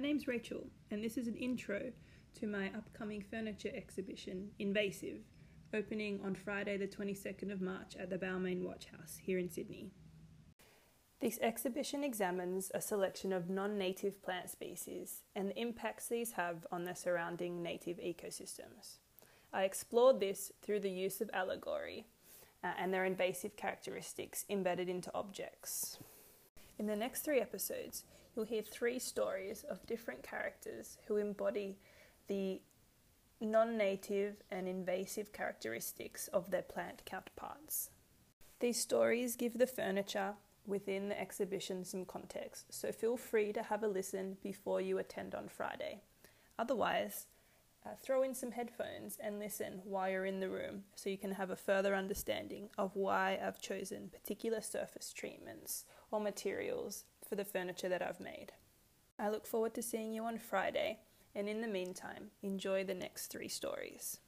name's Rachel, and this is an intro to my upcoming furniture exhibition, Invasive, opening on Friday, the 22nd of March at the Balmain Watch House here in Sydney. This exhibition examines a selection of non native plant species and the impacts these have on the surrounding native ecosystems. I explored this through the use of allegory uh, and their invasive characteristics embedded into objects. In the next three episodes, you'll hear three stories of different characters who embody the non native and invasive characteristics of their plant counterparts. These stories give the furniture within the exhibition some context, so feel free to have a listen before you attend on Friday. Otherwise, uh, throw in some headphones and listen while you're in the room so you can have a further understanding of why I've chosen particular surface treatments or materials for the furniture that I've made. I look forward to seeing you on Friday, and in the meantime, enjoy the next three stories.